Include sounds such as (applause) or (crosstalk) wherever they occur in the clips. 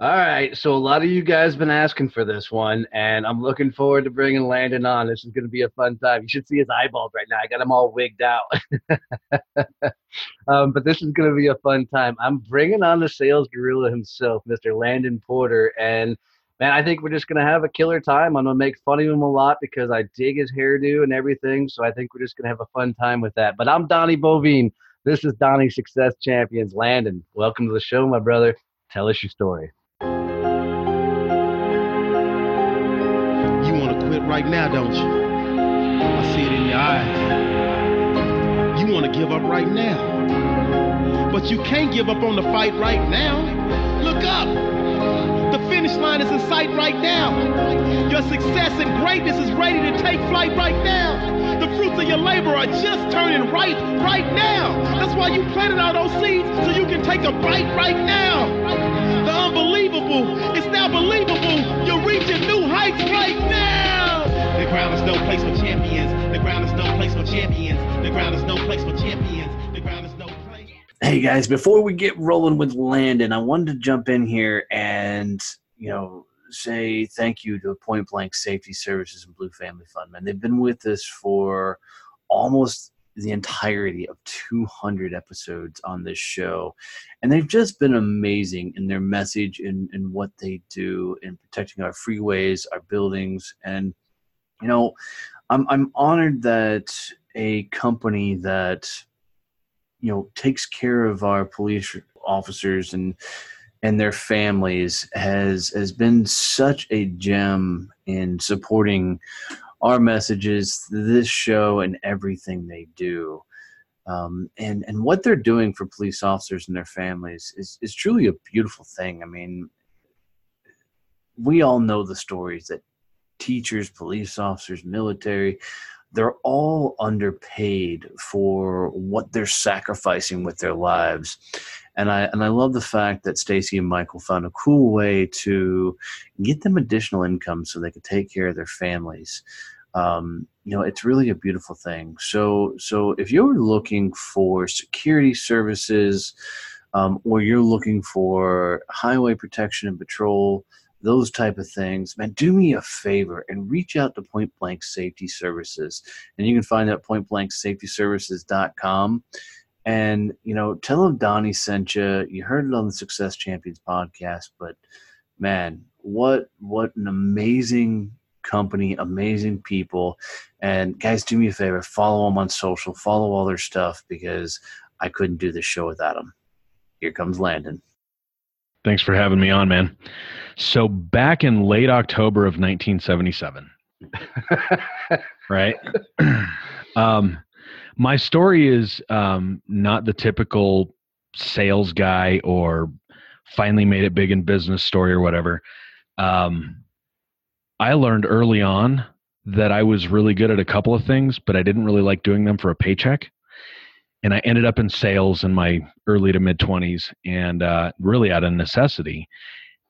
All right, so a lot of you guys have been asking for this one, and I'm looking forward to bringing Landon on. This is going to be a fun time. You should see his eyeballs right now. I got him all wigged out. (laughs) um, but this is going to be a fun time. I'm bringing on the sales gorilla himself, Mr. Landon Porter, and man, I think we're just going to have a killer time. I'm going to make fun of him a lot because I dig his hairdo and everything. So I think we're just going to have a fun time with that. But I'm Donnie Boivin. This is Donnie Success Champions. Landon, welcome to the show, my brother. Tell us your story. Right now, don't you? I see it in your eyes. You want to give up right now. But you can't give up on the fight right now. Look up. The finish line is in sight right now. Your success and greatness is ready to take flight right now. The fruits of your labor are just turning right right now. That's why you planted all those seeds so you can take a bite right now. The unbelievable is now believable. You're reaching new heights right now. The ground is no place for champions. The ground is no place for champions. The ground is no place for champions. The ground is no place. Hey guys, before we get rolling with Landon, I wanted to jump in here and, you know, say thank you to Point Blank Safety Services and Blue Family Fund, man. They've been with us for almost the entirety of 200 episodes on this show. And they've just been amazing in their message and, and what they do in protecting our freeways, our buildings, and you know, I'm I'm honored that a company that you know takes care of our police officers and and their families has has been such a gem in supporting our messages, this show, and everything they do. Um, and and what they're doing for police officers and their families is is truly a beautiful thing. I mean, we all know the stories that teachers, police officers, military, they're all underpaid for what they're sacrificing with their lives. And I and I love the fact that Stacy and Michael found a cool way to get them additional income so they could take care of their families. Um, you know, it's really a beautiful thing. So so if you're looking for security services, um, or you're looking for highway protection and patrol, those type of things, man, do me a favor and reach out to Point Blank Safety Services. And you can find that at pointblanksafetyservices.com. And, you know, tell them Donnie sent you. You heard it on the Success Champions podcast, but man, what what an amazing company, amazing people. And guys, do me a favor, follow them on social, follow all their stuff because I couldn't do this show without them. Here comes Landon. Thanks for having me on, man. So back in late October of 1977, (laughs) right? (clears throat) um, my story is um, not the typical sales guy or finally made it big in business story or whatever. Um, I learned early on that I was really good at a couple of things, but I didn't really like doing them for a paycheck and I ended up in sales in my early to mid 20s and uh, really out of necessity.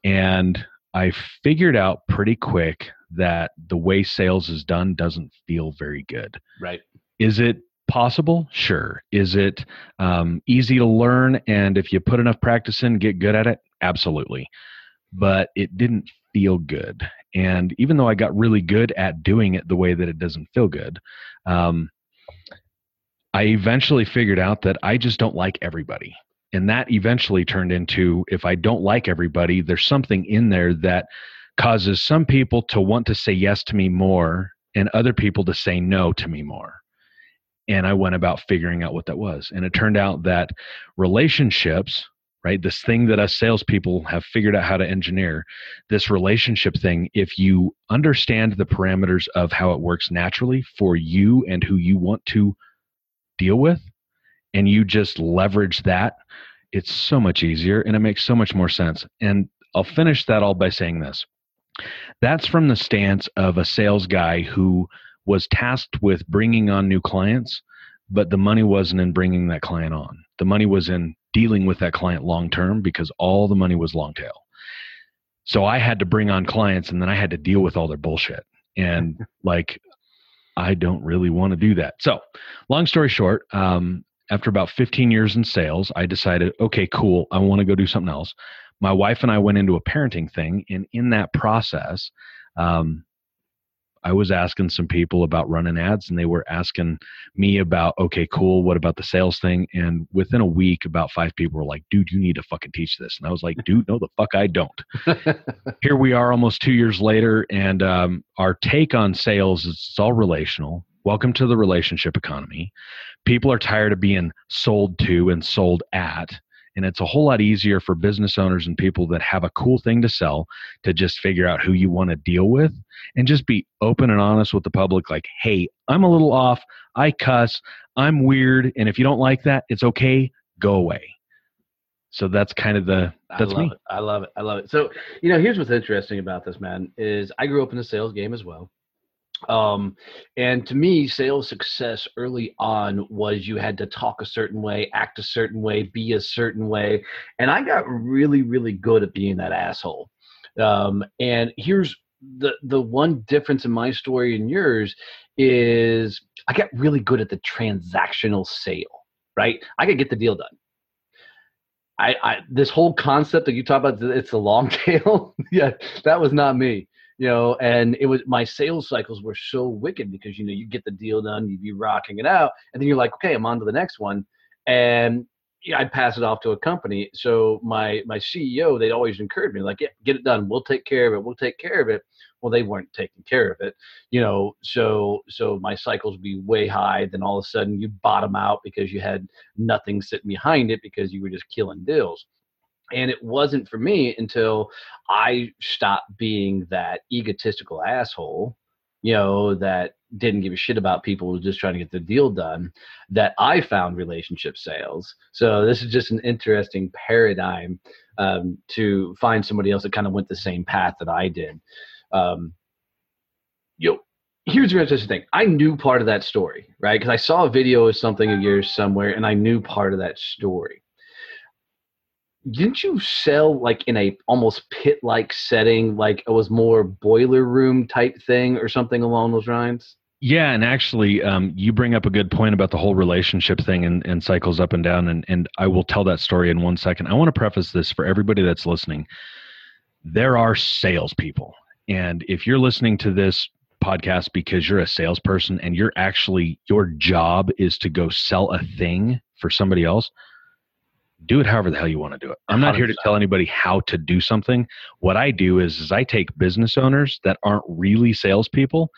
And I figured out pretty quick that the way sales is done doesn't feel very good. Right. Is it possible? Sure. Is it um, easy to learn? And if you put enough practice in, get good at it? Absolutely. But it didn't feel good. And even though I got really good at doing it the way that it doesn't feel good, um, I eventually figured out that I just don't like everybody. And that eventually turned into if I don't like everybody, there's something in there that causes some people to want to say yes to me more and other people to say no to me more. And I went about figuring out what that was. And it turned out that relationships, right, this thing that us salespeople have figured out how to engineer, this relationship thing, if you understand the parameters of how it works naturally for you and who you want to deal with and you just leverage that, it's so much easier and it makes so much more sense. And I'll finish that all by saying this. That's from the stance of a sales guy who was tasked with bringing on new clients, but the money wasn't in bringing that client on. The money was in dealing with that client long term because all the money was long tail. So I had to bring on clients and then I had to deal with all their bullshit. And like, I don't really want to do that. So, long story short, um, after about 15 years in sales, I decided, okay, cool, I want to go do something else. My wife and I went into a parenting thing, and in that process, um, I was asking some people about running ads and they were asking me about, okay, cool, what about the sales thing? And within a week, about five people were like, dude, you need to fucking teach this. And I was like, (laughs) dude, no, the fuck I don't. (laughs) Here we are almost two years later, and um, our take on sales is it's all relational. Welcome to the relationship economy. People are tired of being sold to and sold at. And it's a whole lot easier for business owners and people that have a cool thing to sell to just figure out who you want to deal with and just be open and honest with the public like, hey, I'm a little off. I cuss. I'm weird. And if you don't like that, it's okay. Go away. So that's kind of the that's I love me. It. I love it. I love it. So, you know, here's what's interesting about this, man, is I grew up in the sales game as well. Um, and to me, sales success early on was you had to talk a certain way, act a certain way, be a certain way. And I got really, really good at being that asshole. Um, and here's the the one difference in my story and yours is I got really good at the transactional sale, right? I could get the deal done. I, I this whole concept that you talk about it's a long (laughs) tail yeah that was not me you know and it was my sales cycles were so wicked because you know you get the deal done you'd be rocking it out and then you're like okay i'm on to the next one and yeah, I'd pass it off to a company. So my my CEO, they'd always encourage me, like, yeah, get it done. We'll take care of it. We'll take care of it. Well, they weren't taking care of it, you know. So so my cycles would be way high. Then all of a sudden you bottom out because you had nothing sitting behind it because you were just killing deals. And it wasn't for me until I stopped being that egotistical asshole, you know, that didn't give a shit about people who were just trying to get the deal done, that I found relationship sales. So this is just an interesting paradigm um, to find somebody else that kind of went the same path that I did. Um, you know, here's the interesting thing. I knew part of that story, right? Because I saw a video of something of yours somewhere, and I knew part of that story didn't you sell like in a almost pit like setting like it was more boiler room type thing or something along those lines Yeah, and actually, um, you bring up a good point about the whole relationship thing and, and cycles up and down, and, and I will tell that story in one second. I want to preface this for everybody that's listening. There are salespeople, and if you're listening to this podcast because you're a salesperson and you're actually your job is to go sell a thing for somebody else, do it however the hell you want to do it. I'm not here to tell anybody how to do something. What I do is, is I take business owners that aren't really salespeople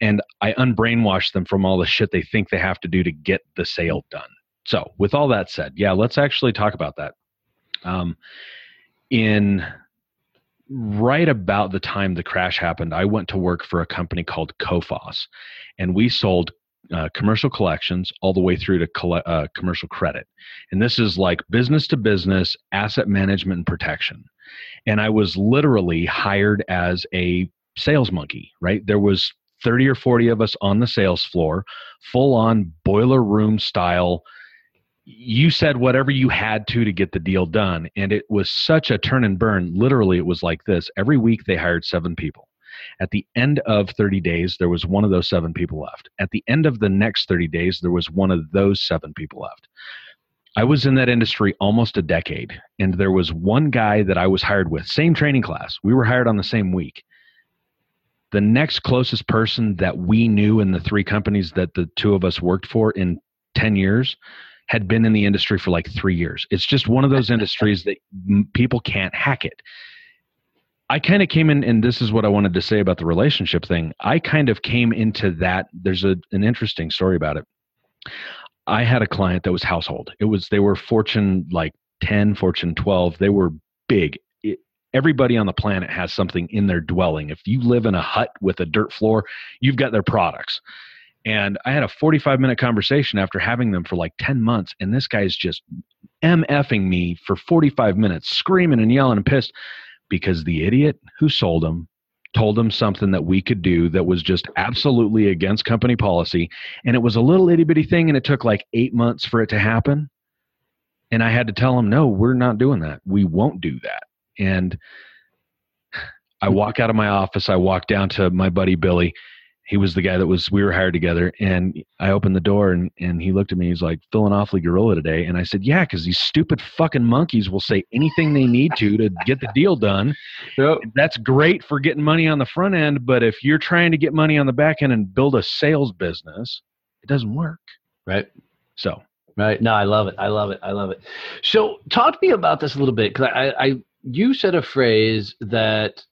and I unbrainwash them from all the shit they think they have to do to get the sale done. So, with all that said, yeah, let's actually talk about that. Um, in right about the time the crash happened, I went to work for a company called Kofos, and we sold uh, commercial collections all the way through to colle- uh, commercial credit. And this is like business to business asset management and protection. And I was literally hired as a sales monkey, right? There was 30 or 40 of us on the sales floor, full on boiler room style. You said whatever you had to to get the deal done. And it was such a turn and burn. Literally, it was like this. Every week they hired seven people. At the end of 30 days, there was one of those seven people left. At the end of the next 30 days, there was one of those seven people left. I was in that industry almost a decade, and there was one guy that I was hired with, same training class. We were hired on the same week. The next closest person that we knew in the three companies that the two of us worked for in 10 years had been in the industry for like three years. It's just one of those (laughs) industries that m- people can't hack it. I kind of came in, and this is what I wanted to say about the relationship thing. I kind of came into that. There's a, an interesting story about it. I had a client that was household. It was they were Fortune like 10, Fortune 12. They were big. It, everybody on the planet has something in their dwelling. If you live in a hut with a dirt floor, you've got their products. And I had a 45 minute conversation after having them for like 10 months, and this guy's just MFing me for 45 minutes, screaming and yelling and pissed because the idiot who sold him told them something that we could do that was just absolutely against company policy. And it was a little itty bitty thing, and it took like eight months for it to happen. And I had to tell them, no, we're not doing that. We won't do that. And (sighs) I walk out of my office, I walk down to my buddy Billy. He was the guy that was we were hired together, and I opened the door and and he looked at me. He's like, "Feeling awfully gorilla today," and I said, "Yeah, because these stupid fucking monkeys will say anything they need to to get the deal done. (laughs) Yep. That's great for getting money on the front end, but if you're trying to get money on the back end and build a sales business, it doesn't work." Right. So Right. No, I love it. I love it. I love it. So, talk to me about this a little bit because I, I, you said a phrase that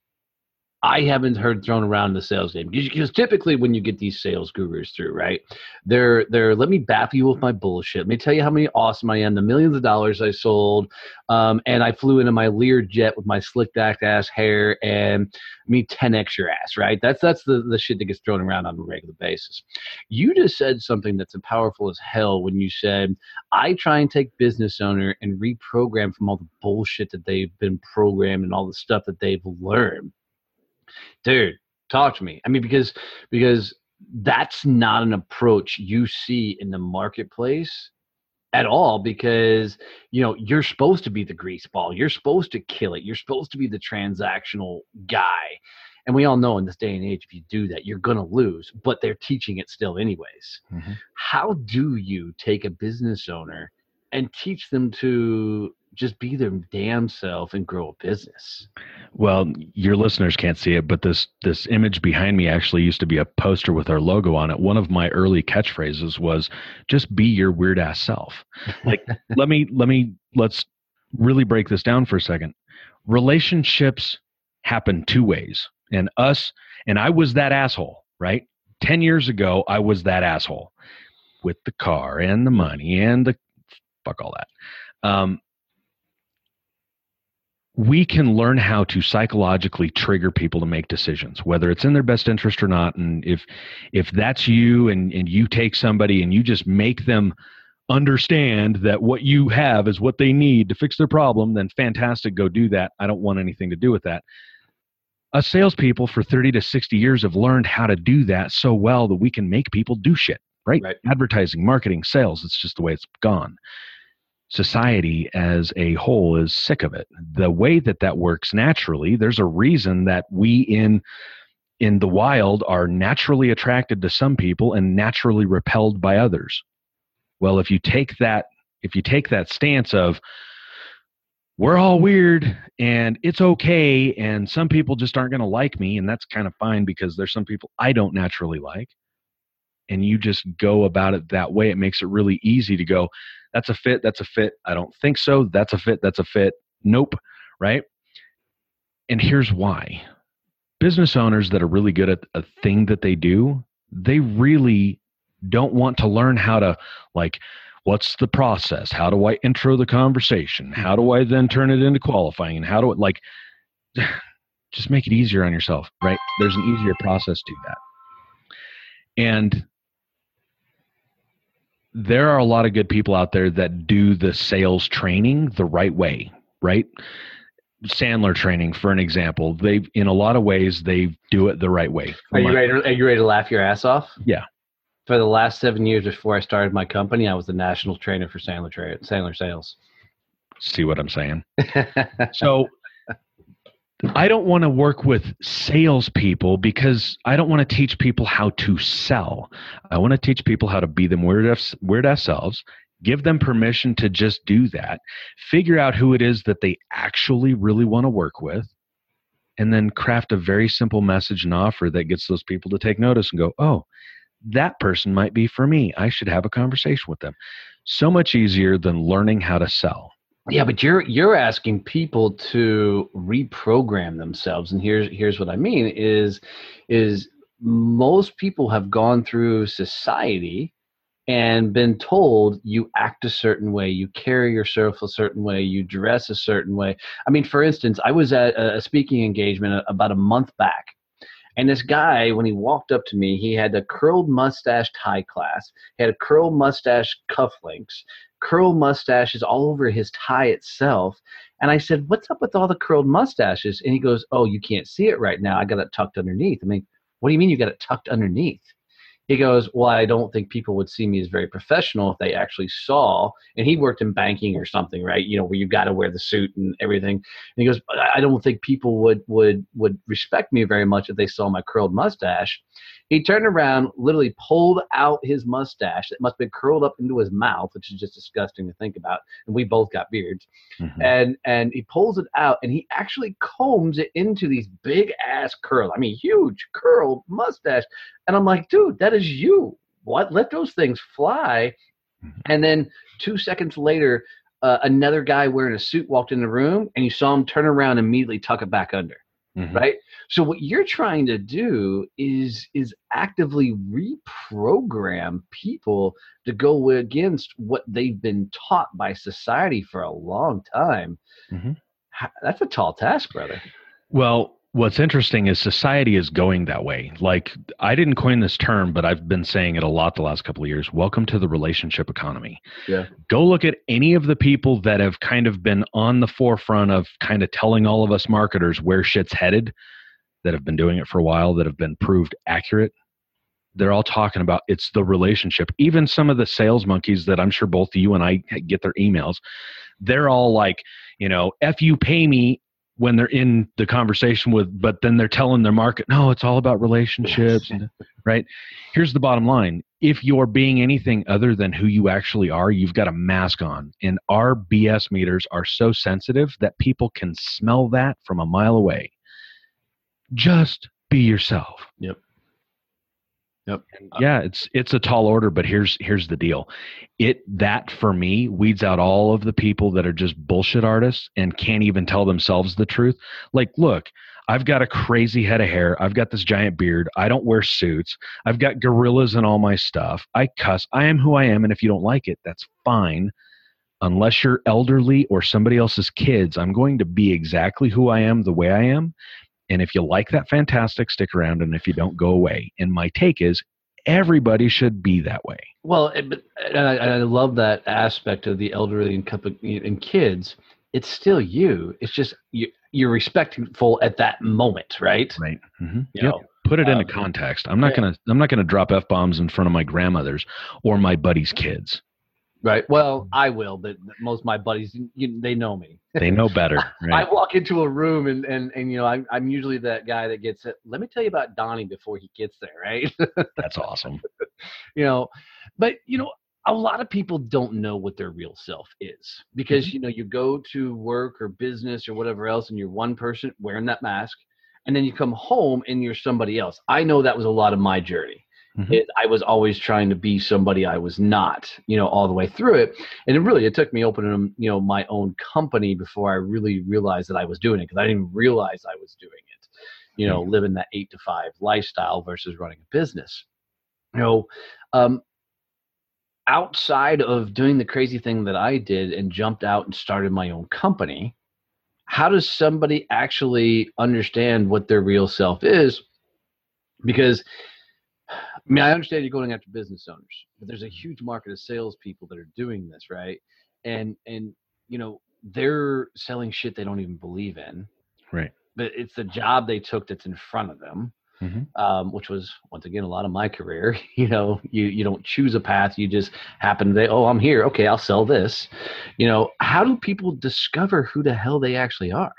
I haven't heard thrown around in the sales game because typically when you get these sales gurus through, right? They're they're let me baffle you with my bullshit. Let me tell you how many awesome I am, the millions of dollars I sold, um, and I flew into my Lear jet with my slick back ass hair and me 10x your ass, right? That's that's the the shit that gets thrown around on a regular basis. You just said something that's powerful as hell when you said I try and take business owner and reprogram from all the bullshit that they've been programmed and all the stuff that they've learned dude talk to me. I mean because because that's not an approach you see in the marketplace at all because you know you're supposed to be the grease ball. You're supposed to kill it. You're supposed to be the transactional guy. And we all know in this day and age if you do that you're going to lose but they're teaching it still anyways. Mhm. how do you take a business owner and teach them to just be their damn self and grow a business Well, your listeners can't see it, but this this image behind me actually used to be a poster with our logo on it. One of my early catchphrases was just be your weird ass self. (laughs) Like let me let me let's really break this down for a second. Relationships happen two ways. And us and I was that asshole, right? 10 years ago I was that asshole with the car and the money and the fuck all that. Um we can learn how to psychologically trigger people to make decisions whether it's in their best interest or not. And if if that's you and and you take somebody and you just make them understand that what you have is what they need to fix their problem then fantastic go do that. I don't want anything to do with that. Us salespeople for 30 to 60 years have learned how to do that so well that we can make people do shit right, Right. advertising marketing sales it's just the way it's gone society as a whole is sick of it. The way that that works naturally there's a reason that we in in the wild are naturally attracted to some people and naturally repelled by others. Well if you take that if you take that stance of we're all weird and it's okay and some people just aren't going to like me and that's kind of fine because there's some people i don't naturally like and you just go about it that way it makes it really easy to go that's a fit that's a fit i don't think so that's a fit that's a fit nope right? And here's why. Business owners that are really good at a thing that they do they really don't want to learn how to like what's the process? How do i intro the conversation? How do i then turn it into qualifying? And how do it like (sighs) just make it easier on yourself right? There's an easier process to that. And there are a lot of good people out there that do the sales training the right way, right? Sandler training, for an example, they in a lot of ways they do it the right way. Are you ready? To, are you ready to laugh your ass off? Yeah. For the last seven years before I started my company, I was the national trainer for Sandler tra- Sandler Sales. See what I'm saying? (laughs) So I don't want to work with salespeople because I don't want to teach people how to sell. I want to teach people how to be them weird weird ass selves, give them permission to just do that, figure out who it is that they actually really want to work with, and then craft a very simple message and offer that gets those people to take notice and go, oh, that person might be for me. I should have a conversation with them. So much easier than learning how to sell. Yeah, but you're you're asking people to reprogram themselves, and here's here's what I mean is is most people have gone through society and been told you act a certain way, you carry yourself a certain way, you dress a certain way. I mean, for instance, I was at a speaking engagement about a month back, and this guy, when he walked up to me, he had a curled mustache tie class, he had a curled mustache cufflinks, curl mustaches all over his tie itself. And I said, What's up with all the curled mustaches? And he goes, Oh, you can't see it right now. I got it tucked underneath. I mean, what do you mean you got it tucked underneath? He goes, Well, I don't think people would see me as very professional if they actually saw. And he worked in banking or something, right? You know, where you've got to wear the suit and everything. And he goes, I don't think people would would would respect me very much if they saw my curled mustache. He turned around, literally pulled out his mustache that must have been curled up into his mouth, which is just disgusting to think about. And we both got beards. Mhm. And and he pulls it out and he actually combs it into these big ass curls. I mean, huge curled mustache. And I'm like, dude, that is you. What? Let those things fly. Mhm. And then two seconds later, uh, another guy wearing a suit walked in the room and you saw him turn around and immediately tuck it back under Mhm. right so what you're trying to do is is actively reprogram people to go against what they've been taught by society for a long time Mhm. That's a tall task brother Well, what's interesting is society is going that way. Like I didn't coin this term, but I've been saying it a lot the last couple of years. Welcome to the relationship economy. Yeah. Go look at any of the people that have kind of been on the forefront of kind of telling all of us marketers where shit's headed, that have been doing it for a while, that have been proved accurate. They're all talking about it's the relationship. Even some of the sales monkeys that I'm sure both you and I get their emails, they're all like, you know, if you pay me when they're in the conversation with but then they're telling their market no it's all about relationships and, right? Here's the bottom line. If you're being anything other than who you actually are you've got a mask on. And our bs meters are so sensitive that people can smell that from a mile away. Just be yourself. Yep. Yep. And uh, yeah it's it's a tall order but here's here's the deal. It that for me weeds out all of the people that are just bullshit artists and can't even tell themselves the truth. Like look i've got a crazy head of hair. I've got this giant beard. I don't wear suits. I've got gorillas in all my stuff. I cuss. I am who i am and if you don't like it that's fine. Unless you're elderly or somebody else's kids i'm going to be exactly who i am the way i am and if you like that fantastic stick around. And if you don't go away. And my take is everybody should be that way. Well and I, and I love that aspect of the elderly and, couple- and kids. It's still you. It's just you, you're respectful at that moment right? Right. Mm-hmm. you yep. know put it into um, context. I'm not yeah. gonna i'm not gonna drop f-bombs in front of my grandmothers or my buddies kids right well i will but most of my buddies you, they know me they know better (laughs) I walk into a room and and, and you know I'm, I'm usually that guy that gets it. Let me tell you about Donnie before he gets there, right? (laughs) that's awesome you know, but you know a lot of people don't know what their real self is because Mm-hmm. you know you go to work or business or whatever else and you're one person wearing that mask, and then you come home and you're somebody else. I know that was a lot of my journey. Mhm. It, I was always trying to be somebody I was not, you know, all the way through it. And it really, it took me opening, you know, my own company before I really realized that I was doing it because I didn't realize I was doing it, you know, living that eight to five lifestyle versus running a business. You know, um, outside of doing the crazy thing that I did and jumped out and started my own company, how does somebody actually understand what their real self is? Because I mean, I understand you're going after business owners, but there's a huge market of salespeople that are doing this, right? And and you know they're selling shit they don't even believe in, right but it's the job they took that's in front of them, Mhm. um, which was once again a lot of my career. (laughs) You know, you you don't choose a path, you just happen to say, oh, I'm here, okay, I'll sell this. You know, how do people discover who the hell they actually are?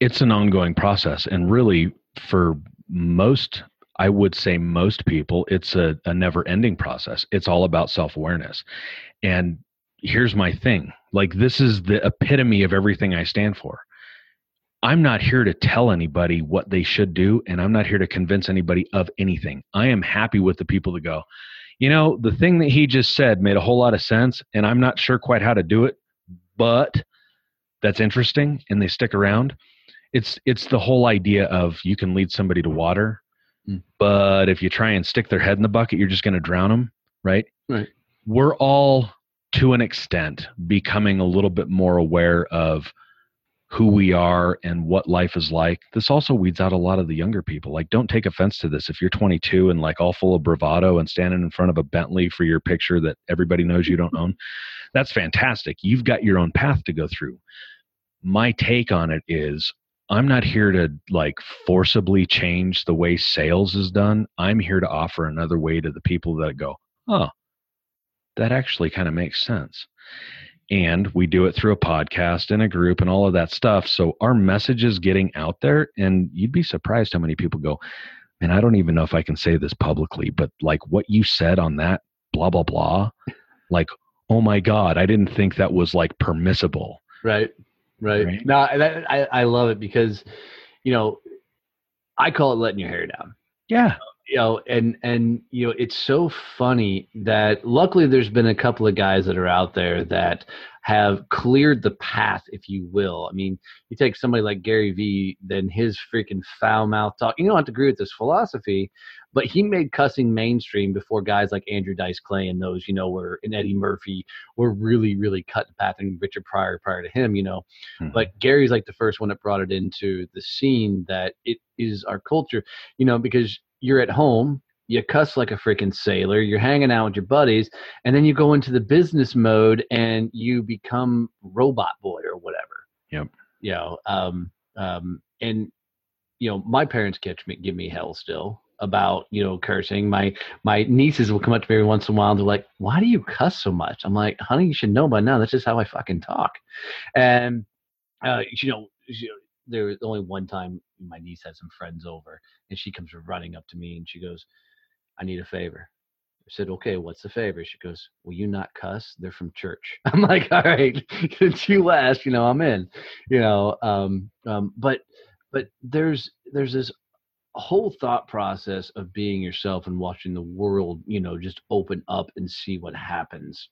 it's an ongoing process and really for most i would say most people it's a, a never ending process. It's all about self-awareness. And here's my thing like this is the epitome of everything i stand for. I'm not here to tell anybody what they should do and i'm not here to convince anybody of anything. I am happy with the people that go you know the thing that he just said made a whole lot of sense and i'm not sure quite how to do it but that's interesting and they stick around. It's it's the whole idea of you can lead somebody to water Mm. but if you try and stick their head in the bucket you're just going to drown them right Right. we're all to an extent becoming a little bit more aware of who we are and what life is like, this also weeds out a lot of the younger people. Like, don't take offense to this. If you're 22 and like all full of bravado and standing in front of a Bentley for your picture that everybody knows you don't own, that's fantastic. You've got your own path to go through. My take on it is I'm not here to like forcibly change the way sales is done. I'm here to offer another way to the people that go, oh, that actually kind of makes sense. And we do it through a podcast and a group and all of that stuff so our message is getting out there and you'd be surprised how many people go and i don't even know if i can say this publicly but like what you said on that blah blah blah like oh my god i didn't think that was like permissible. Right right, right? no I, I love it because you know i call it letting your hair down. Yeah. You know and and you know it's so funny that luckily there's been a couple of guys that are out there that have cleared the path if you will i mean you take somebody like gary vee then his freaking foul mouth talk you don't have to agree with this philosophy but he made cussing mainstream before guys like andrew dice clay and those you know were and eddie murphy were really really cut the path and richard pryor prior to him you know mm-hmm. but gary's like the first one that brought it into the scene that it is our culture you know because you're at home, you cuss like a freaking sailor, you're hanging out with your buddies, and then you go into the business mode and you become robot boy or whatever. Yep. You know, um, um, and you know, my parents catch me, give me hell still about you know cursing. My my nieces will come up to me every once in a while. and They're like, "Why do you cuss so much?" I'm like, "Honey, you should know by now. That's just how I fucking talk." And uh, you know, you know there was only one time my niece had some friends over and she comes running up to me and she goes, I need a favor. I said, okay, what's the favor? She goes, will you not cuss? They're from church. (laughs) I'm like, all right, (laughs) since you last, you know, I'm in, you know, um, um, but, but there's, there's this whole thought process of being yourself and watching the world, you know, just open up and see what happens,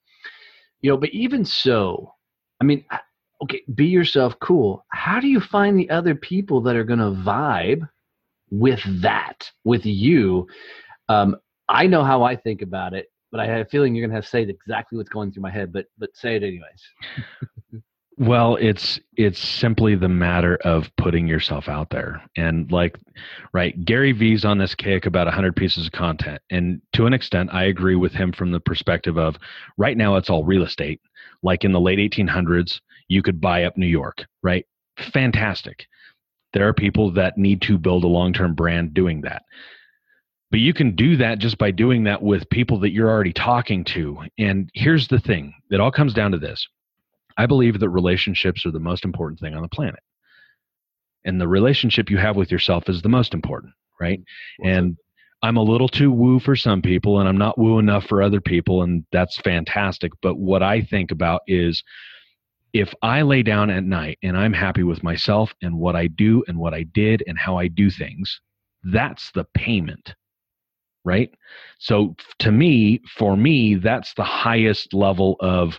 you know, but even so, I mean, okay, be yourself, cool. How do you find the other people that are going to vibe with that, with you? Um, I know how I think about it, but I have a feeling you're going to have to say exactly what's going through my head. But but say it anyways. (laughs) well, it's it's simply the matter of putting yourself out there, and like, right? Gary Vee's on this kick about 100 pieces of content, and to an extent, I agree with him from the perspective of right now it's all real estate. Like in the late 1800s, you could buy up New York, right? Fantastic. There are people that need to build a long term brand doing that. But you can do that just by doing that with people that you're already talking to. And here's the thing it all comes down to this I believe that relationships are the most important thing on the planet. And the relationship you have with yourself is the most important, right? and I'm a little too woo for some people and I'm not woo enough for other people. And that's fantastic. But what I think about is if I lay down at night and I'm happy with myself and what I do and what I did and how I do things, that's the payment. Right. So to me, for me, that's the highest level of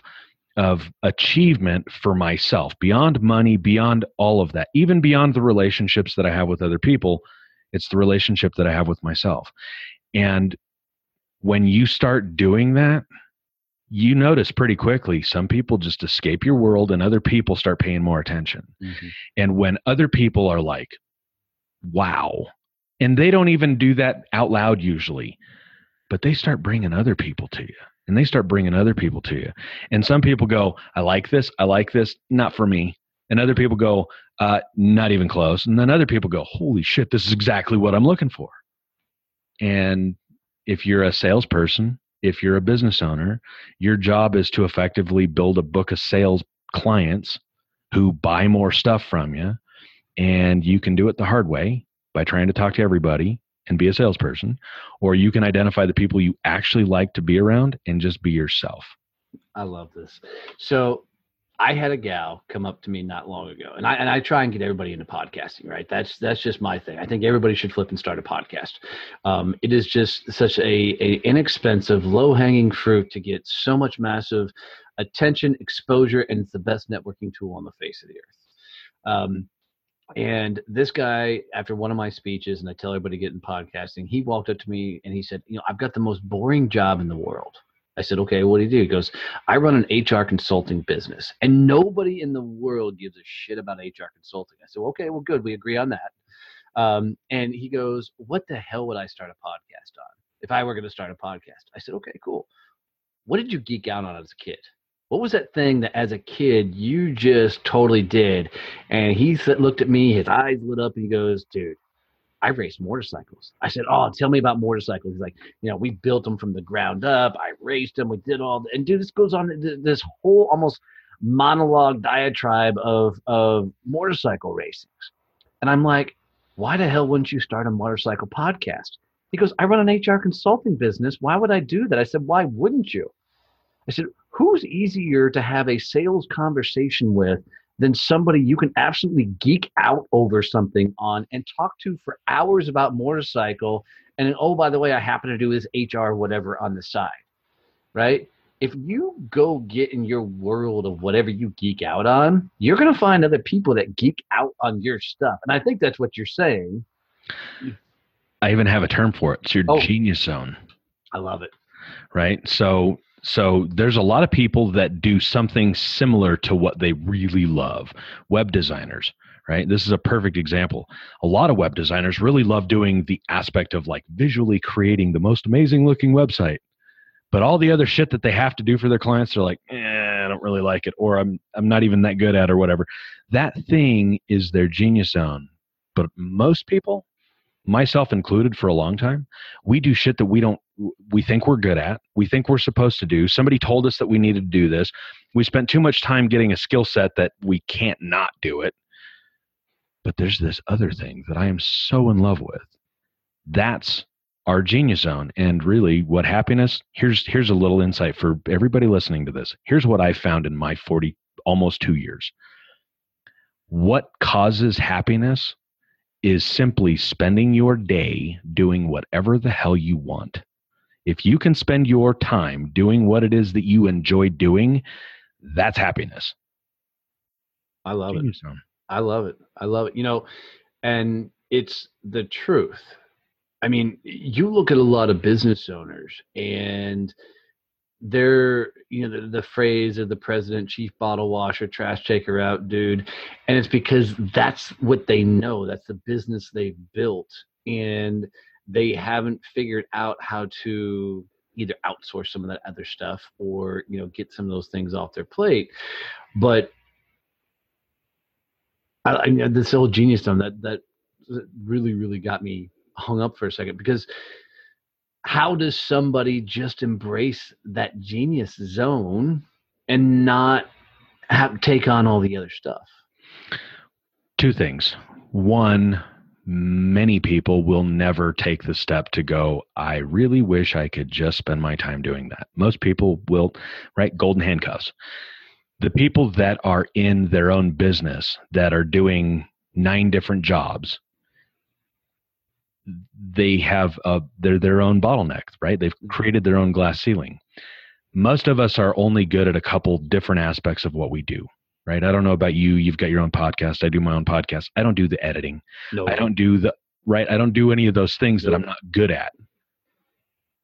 of achievement for myself beyond money beyond all of that even beyond the relationships that i have with other people it's the relationship that i have with myself and when you start doing that you notice pretty quickly some people just escape your world and other people start paying more attention. Mm-hmm. And when other people are like, wow, and they don't even do that out loud usually, but they start bringing other people to you and they start bringing other people to you. And some people go, I like this, I like this, not for me. And other people go, uh, not even close. And then other people go, holy shit, this is exactly what I'm looking for. And if you're a salesperson if you're a business owner, your job is to effectively build a book of sales clients who buy more stuff from you. And you can do it the hard way by trying to talk to everybody and be a salesperson, or you can identify the people you actually like to be around and just be yourself. I love this. So I had a gal come up to me not long ago, and I and I try and get everybody into podcasting. Right? That's that's just my thing. I think everybody should flip and start a podcast. Um, it is just such a, a inexpensive, low hanging fruit to get so much massive attention, exposure, and it's the best networking tool on the face of the earth. Um, and this guy, after one of my speeches, and I tell everybody to get in podcasting, he walked up to me and he said, "You know, I've got the most boring job in the world." I said, okay, what do you do? He goes, I run an HR consulting business, and nobody in the world gives a shit about HR consulting. I said, okay, well, good. We agree on that. Um, and he goes, what the hell would I start a podcast on if I were going to start a podcast? I said, okay, cool. What did you geek out on as a kid? What was that thing that as a kid you just totally did? And he looked at me, his eyes lit up, and he goes, dude, I raced motorcycles. I said, "Oh, tell me about motorcycles." He's like, "You know, we built them from the ground up. I raced them. We did all." And dude, this goes on this whole almost monologue diatribe of of motorcycle racings. And I'm like, "Why the hell wouldn't you start a motorcycle podcast?" He goes, "I run an HR consulting business. Why would I do that?" I said, "Why wouldn't you?" I said, "Who's easier to have a sales conversation with than somebody you can absolutely geek out over something on and talk to for hours about motorcycle? And then, oh by the way i happen to do this hr whatever on the side right? If you go get in your world of whatever you geek out on you're going to find other people that geek out on your stuff. And i think that's what you're saying. I even have a term for it. It's your oh, genius zone. I love it. Right? So so there's a lot of people that do something similar to what they really love. Web designers, right? This is a perfect example. A lot of web designers really love doing the aspect of like visually creating the most amazing looking website. But all the other shit that they have to do for their clients, they're like, eh, I don't really like it, or I'm I'm not even that good at, or whatever. That thing is their genius zone. But most people, myself included, for a long time, we do shit that we don't we think we're good at, we think we're supposed to do. Somebody told us that we needed to do this. We spent too much time getting a skill set that we can't not do it. But there's this other thing that I am so in love with. That's our genius zone. And really what happiness, here's here's a little insight for everybody listening to this. Here's what I found in my 40 almost 2 years. What causes happiness is simply spending your day doing whatever the hell you want if you can spend your time doing what it is that you enjoy doing, that's happiness. I love it. I love it. I love it. You know, and it's the truth. I mean, you look at a lot of business owners and they're, you know, the, the phrase of the president, chief bottle washer, trash taker out, dude. And it's because that's what they know. That's the business they've built. And they haven't figured out how to either outsource some of that other stuff or you know get some of those things off their plate but I, I this old genius zone that that really really got me hung up for a second because how does somebody just embrace that genius zone and not have take on all the other stuff? Two things. One many people will never take the step to go i really wish i could just spend my time doing that. Most people will right? Golden handcuffs. The people that are in their own business that are doing nine different jobs they have a they're their own bottleneck right they've mm-hmm. created their own glass ceiling most of us are only good at a couple different aspects of what we do right? I don't know about you. You've got your own podcast. I do my own podcast. I don't do the editing. No. I don't do the right. I don't do any of those things no. that I'm not good at.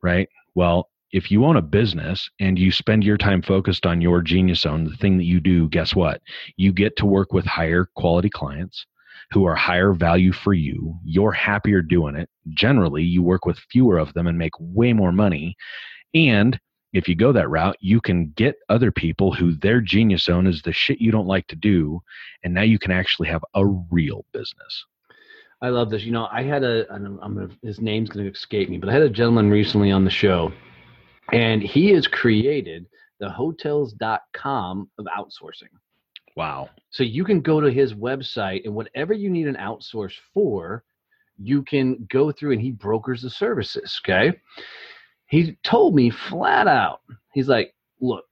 Right. Well, if you own a business and you spend your time focused on your genius zone, the thing that you do, guess what? You get to work with higher quality clients who are higher value for you. You're happier doing it. Generally, you work with fewer of them and make way more money. And if you go that route, you can get other people who their genius zone is the shit you don't like to do, and now you can actually have a real business. I love this. You know, I had a I'm gonna his name's gonna escape me, but I had a gentleman recently on the show, and he has created the hotels.com of outsourcing. Wow. So you can go to his website and whatever you need an outsource for, you can go through and he brokers the services. Okay he told me flat out, he's like, look,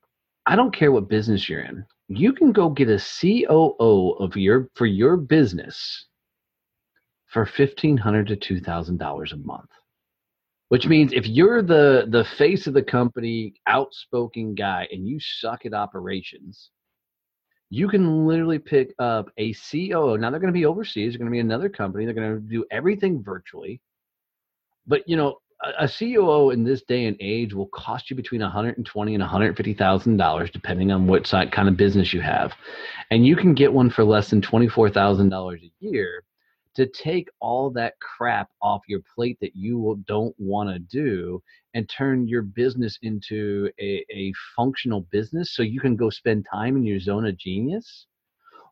I don't care what business you're in. You can go get a COO of your for your business for fifteen hundred to two thousand dollars a month. Which means if you're the the face of the company, outspoken guy, and you suck at operations, you can literally pick up a COO. Now they're going to be overseas. They're going to be another company. They're going to do everything virtually. But you know, a COO in this day and age will cost you between 120 and 150 thousand dollars, depending on what side, kind of business you have, and you can get one for less than 24 thousand dollars a year to take all that crap off your plate that you don't want to do and turn your business into a, a functional business so you can go spend time in your zone of genius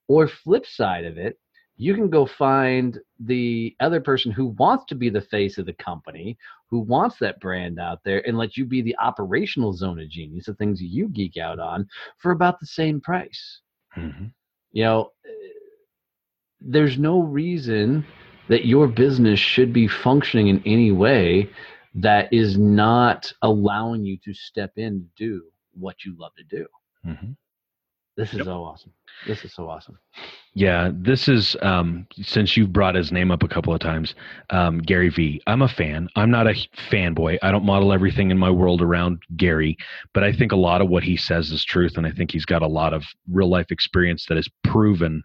or flip side of it you can go find the other person who wants to be the face of the company, who wants that brand out there, and let you be the operational zone of genius, the things you geek out on, for about the same price. Mm-hmm. You know, there's no reason that your business should be functioning in any way that is not allowing you to step in to do what you love to do. Mm-hmm. This is Yep. so awesome. This is so awesome. Yeah, this is um, since you've brought his name up a couple of times, um, Gary Vee. I'm a fan. I'm not a fanboy. I don't model everything in my world around Gary, but I think a lot of what he says is truth, and I think he's got a lot of real life experience that has proven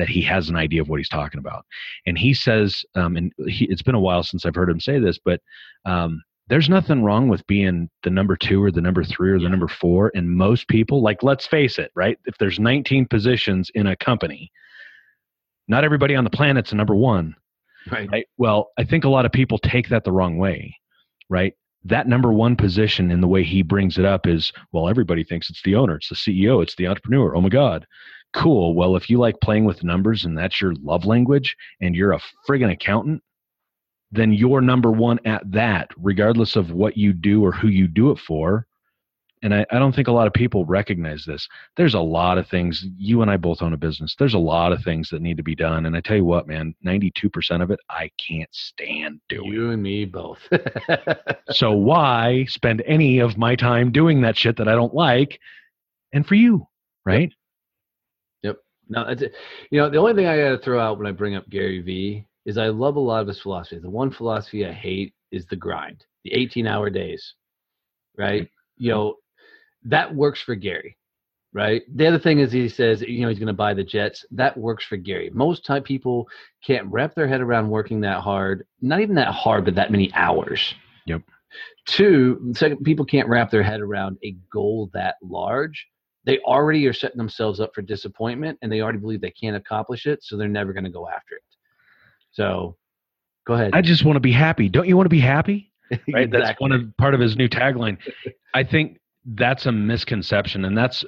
that he has an idea of what he's talking about. And he says, um, and he, it's been a while since I've heard him say this, but um, there's nothing wrong with being the number two or the number three or the number four. And most people, like, let's face it, right? If there's 19 positions in a company, not everybody on the planet's a number one, Right. right? Well, I think a lot of people take that the wrong way, right? That number one position in the way he brings it up is, well, everybody thinks it's the owner, it's the CEO, it's the entrepreneur. Oh my God. Cool. Well, if you like playing with numbers and that's your love language and you're a friggin' accountant, then you're number one at that, regardless of what you do or who you do it for. And I, I don't think a lot of people recognize this. There's a lot of things. You and I both own a business. There's a lot of things that need to be done. And I tell you what, man, 92% of it I can't stand doing. You and me both. (laughs) So why spend any of my time doing that shit that I don't like? And for you, right? No, that's. You know, the only thing I got to throw out when I bring up Gary Vee is I love a lot of his philosophy. The one philosophy I hate is the grind, the 18 hour days, right? Mm-hmm. You know, that works for Gary, right? The other thing is he says, you know, he's going to buy the Jets. That works for Gary. Most time people can't wrap their head around working that hard, not even that hard, but that many hours. Yep. Two, second, people can't wrap their head around a goal that large they already are setting themselves up for disappointment and they already believe they can't accomplish it so they're never going to go after it so go ahead I just want to be happy. Don't you want to be happy? (laughs) Right. That's one of part of his new tagline. I think that's a misconception, and that's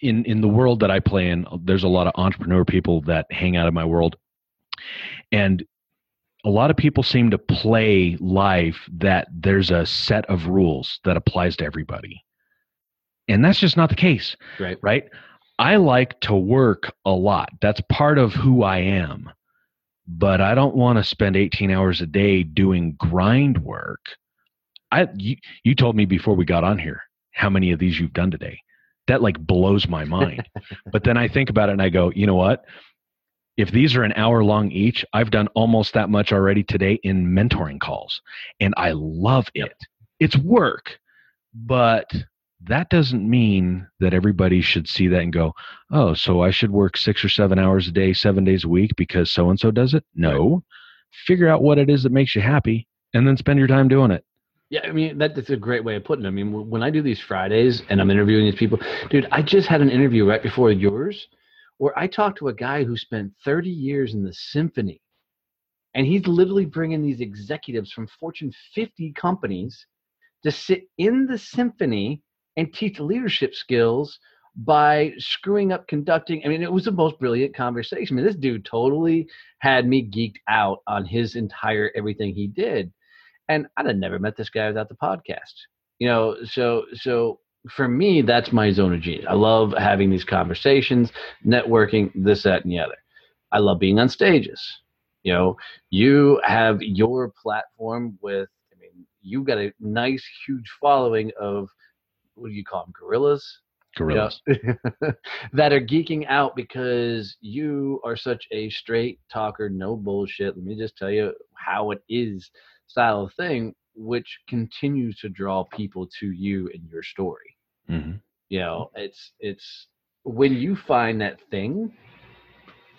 in in the world that I play in. There's a lot of entrepreneur people that hang out in my world, and a lot of people seem to play life that there's a set of rules that applies to everybody, and that's just not the case. right right? I like to work a lot. That's part of who I am. But I don't want to spend 18 hours a day doing grind work. I you, you told me before we got on here how many of these you've done today. That like blows my mind. (laughs) but then I think about it and I go, you know what? If these are an hour long each, I've done almost that much already today in mentoring calls. And I love it. It's work, but that doesn't mean that everybody should see that and go, oh, so I should work six or seven hours a day, seven days a week because so and so does it? No. Figure out what it is that makes you happy and then spend your time doing it. yeah i mean that, that's a great way of putting it i mean when i do these fridays and i'm interviewing these people dude i just had an interview right before yours where i talked to a guy who spent 30 years in the symphony and he's literally bringing these executives from fortune 50 companies to sit in the symphony and teach leadership skills by screwing up conducting. I mean, it was the most brilliant conversation. I mean, this dude totally had me geeked out on his entire everything he did. And I'd have never met this guy without the podcast. You know, so so for me, that's my zone of genius. I love having these conversations, networking, this, that, and the other. I love being on stages. You know, you have your platform with, I mean, you've got a nice, huge following of what do you call them, gorillas? Gorillas. Yeah. (laughs) that are geeking out because you are such a straight talker, no bullshit. Let me just tell you how it is style of thing, which continues to draw people to you and your story. Mhm. You know, it's it's when you find that thing,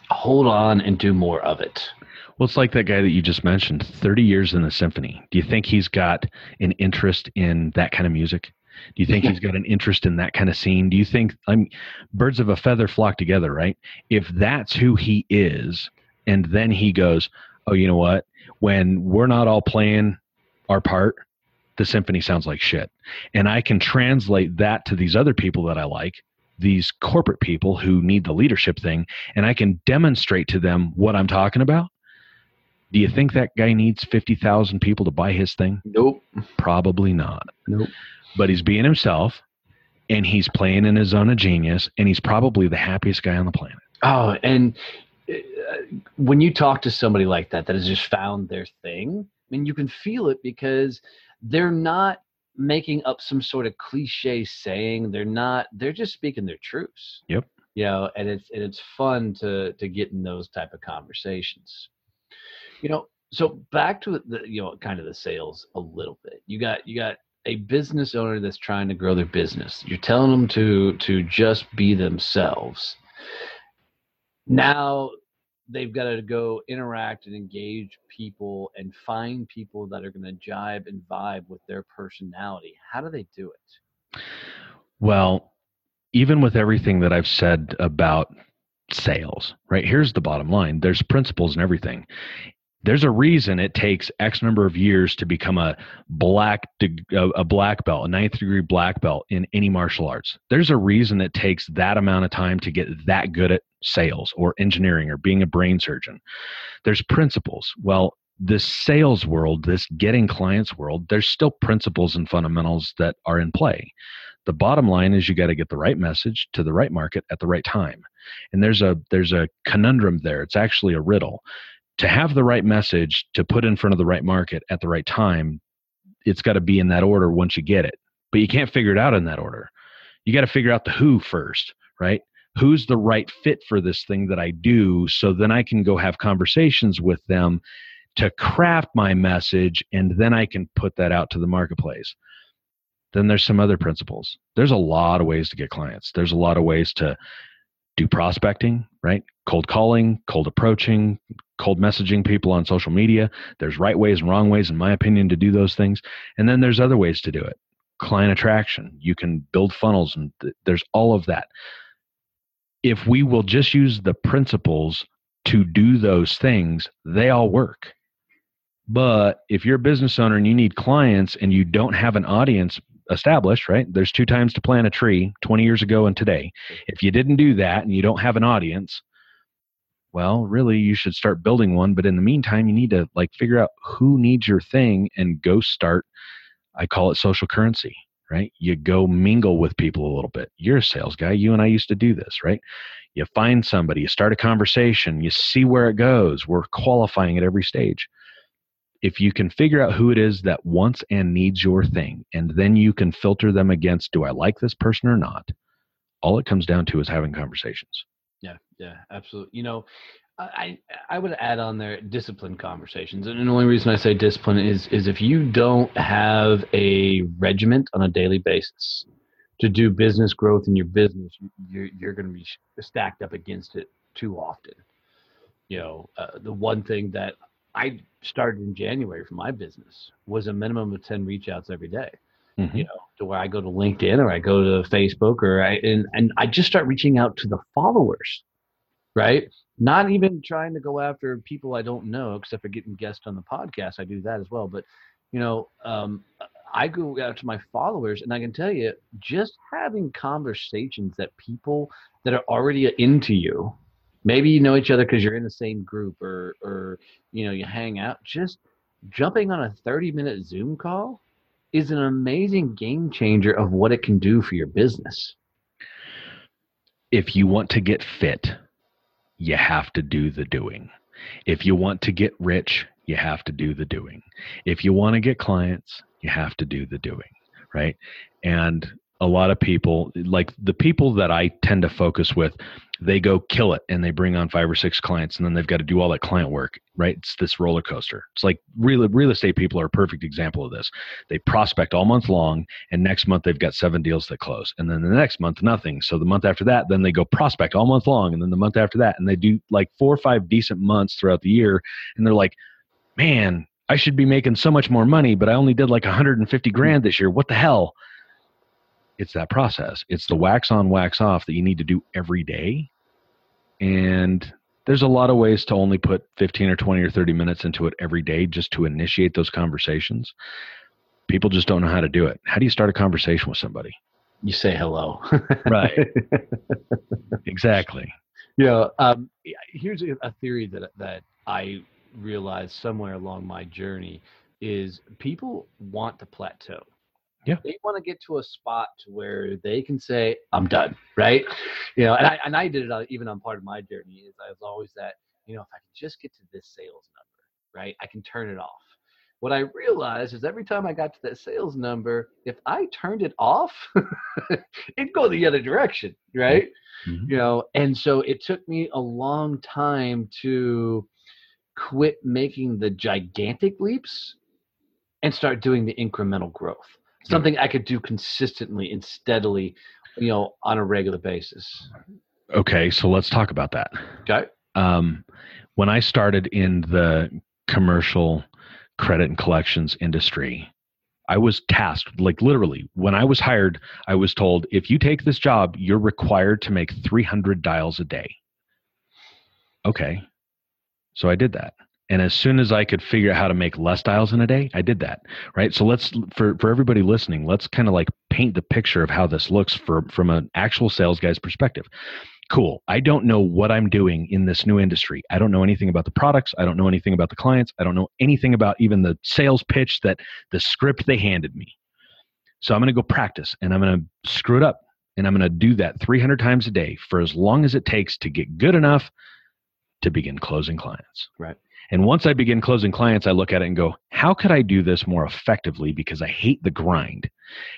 hold on and do more of it. Well, it's like that guy that you just mentioned, 30 years in the symphony. Do you think he's got an interest in that kind of music? Do you think he's got an interest in that kind of scene? Do you think I'm birds of a feather flock together, right? If that's who he is, and then he goes, "Oh, you know what? When we're not all playing our part, the symphony sounds like shit." And I can translate that to these other people that I like, these corporate people who need the leadership thing, and I can demonstrate to them what I'm talking about. Do you think that guy needs 50,000 people to buy his thing? Nope. Probably not Nope. but he's being himself and he's playing in his zone of genius and he's probably the happiest guy on the planet Oh, and uh, when you talk to somebody like that that has just found their thing, I mean, you can feel it because they're not making up some sort of cliche saying. They're not. They're just speaking their truths. Yep. You know, and it's and it's fun to to get in those type of conversations. You know, so back to the you know kind of the sales a little bit. You got you got a business owner that's trying to grow their business. You're telling them to to just be themselves. Now they've got to go interact and engage people and find people that are going to jibe and vibe with their personality. How do they do it? well even with everything that i've said about sales right here's the bottom line there's principles and everything there's a reason it takes x number of years to become a black a black belt a ninth degree black belt in any martial arts. There's a reason it takes that amount of time to get that good at sales or engineering or being a brain surgeon. There's principles. Well this sales world this getting clients world there's still principles and fundamentals that are in play. The bottom line is you got to get the right message to the right market at the right time. And there's a there's a conundrum there. It's actually a riddle to have the right message to put in front of the right market at the right time it's got to be in that order once you get it. But you can't figure it out in that order. You got to figure out the who first right? Who's the right fit for this thing that i do so then i can go have conversations with them to craft my message and then i can put that out to the marketplace. Then there's some other principles. There's a lot of ways to get clients. There's a lot of ways to do prospecting right? Cold calling cold approaching cold messaging people on social media. There's right ways and wrong ways in my opinion to do those things. And then there's other ways to do it. Client attraction. You can build funnels and th- there's all of that. If we will just use the principles to do those things they all work. But if you're a business owner and you need clients and you don't have an audience established, right? There's two times to plant a tree 20 years ago and today. If you didn't do that and you don't have an audience, well, really you should start building one. But in the meantime, you need to like figure out who needs your thing and go start. I call it social currency, right? You go mingle with people a little bit. You're a sales guy. You and I used to do this, right? You find somebody, you start a conversation, you see where it goes. We're qualifying at every stage if you can figure out who it is that wants and needs your thing, and then you can filter them against do I like this person or not, all it comes down to is having conversations. Yeah, yeah, absolutely. You know, I I would add on there discipline conversations, and the only reason I say discipline is is if you don't have a regiment on a daily basis to do business growth in your business, you- you're you're going to be stacked up against it too often. You know, uh, the one thing that I started in January for my business was a minimum of ten reach outs every day Mhm. you know, to where I go to LinkedIn or I go to Facebook or I and, and I just start reaching out to the followers, right? Not even trying to go after people I don't know, except for getting guests on the podcast. I do that as well. But you know, um, I go out to my followers, and I can tell you, just having conversations that people that are already into you, maybe you know each other because you're in the same group or or you know you hang out, just jumping on a 30 minute Zoom call is an amazing game changer of what it can do for your business. If you want to get fit, you have to do the doing. If you want to get rich, you have to do the doing. If you want to get clients, you have to do the doing, right? And a lot of people like the people that i tend to focus with they go kill it and they bring on five or six clients and then they've got to do all that client work right? It's this roller coaster. It's like real real estate people are a perfect example of this. They prospect all month long and next month they've got seven deals that close and then the next month nothing. So the month after that then they go prospect all month long and then the month after that and they do like four or five decent months throughout the year and they're like man i should be making so much more money but i only did like 150 grand this year. What the hell it's that process. It's the wax on, wax off that you need to do every day. And there's a lot of ways to only put 15 or 20 or 30 minutes into it every day just to initiate those conversations. People just don't know how to do it. How do you start a conversation with somebody? You say hello. right. (laughs) exactly. Yeah. Um, here's a theory that that I realized somewhere along my journey is people want to plateau. Yeah. They want to get to a spot to where they can say, I'm done. Right. You know, and I, and I did it uh, even on part of my journey is I was always that, you know, if I can just get to this sales number, right, I can turn it off. What I realized is every time I got to that sales number, if I turned it off, (laughs) it'd go the other direction. Right. Mm-hmm. You know, and so it took me a long time to quit making the gigantic leaps and start doing the incremental growth something I could do consistently and steadily, you know, on a regular basis. Okay, so let's talk about that. Okay. Um, when I started in the commercial credit and collections industry, I was tasked, like literally, when I was hired, I was told if you take this job, you're required to make 300 dials a day. Okay. So I did that and as soon as i could figure out how to make less dials in a day i did that right? So let's for for everybody listening let's kind of like paint the picture of how this looks for from an actual sales guy's perspective. Cool. I don't know what i'm doing in this new industry. I don't know anything about the products. I don't know anything about the clients. I don't know anything about even the sales pitch that the script they handed me. So i'm going to go practice and i'm going to screw it up and i'm going to do that 300 times a day for as long as it takes to get good enough to begin closing clients. Right and once I begin closing clients, I look at it and go, how could I do this more effectively because I hate the grind?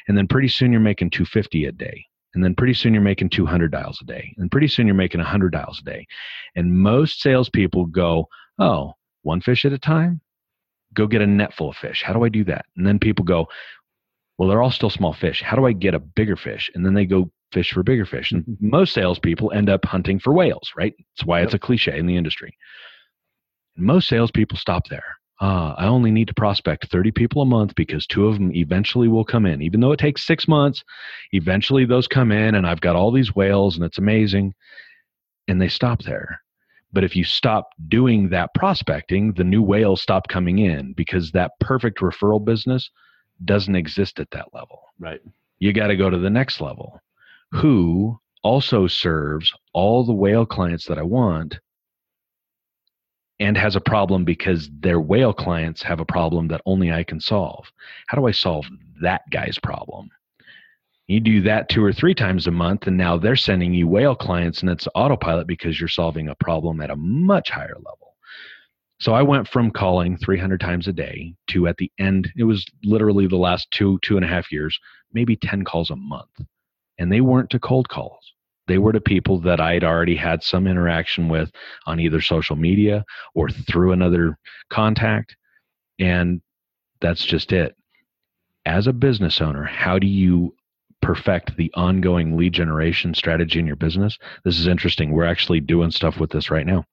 And then pretty soon you're making 250 a day. And then pretty soon you're making 200 dials a day. And pretty soon you're making 100 dials a day. And most salespeople go, oh, one fish at a time? Go get a net full of fish. How do I do that? And then people go, well, they're all still small fish. How do I get a bigger fish? And then they go fish for bigger fish. And (laughs) most salespeople end up hunting for whales, right? That's why it's a cliche in the industry. Most salespeople stop there. Uh, I only need to prospect 30 people a month because two of them eventually will come in. Even though it takes six months, eventually those come in, and I've got all these whales, and it's amazing. And they stop there. But if you stop doing that prospecting, the new whales stop coming in because that perfect referral business doesn't exist at that level. Right. You got to go to the next level. Who also serves all the whale clients that I want and has a problem because their whale clients have a problem that only I can solve. How do I solve that guy's problem? You do that two or three times a month, and now they're sending you whale clients, and it's autopilot because you're solving a problem at a much higher level. So I went from calling 300 times a day to at the end, it was literally the last two, two and a half years, maybe 10 calls a month. And they weren't to cold calls. They were to people that I'd already had some interaction with on either social media or through another contact. And that's just it. As a business owner, how do you perfect the ongoing lead generation strategy in your business? This is interesting. We're actually doing stuff with this right now.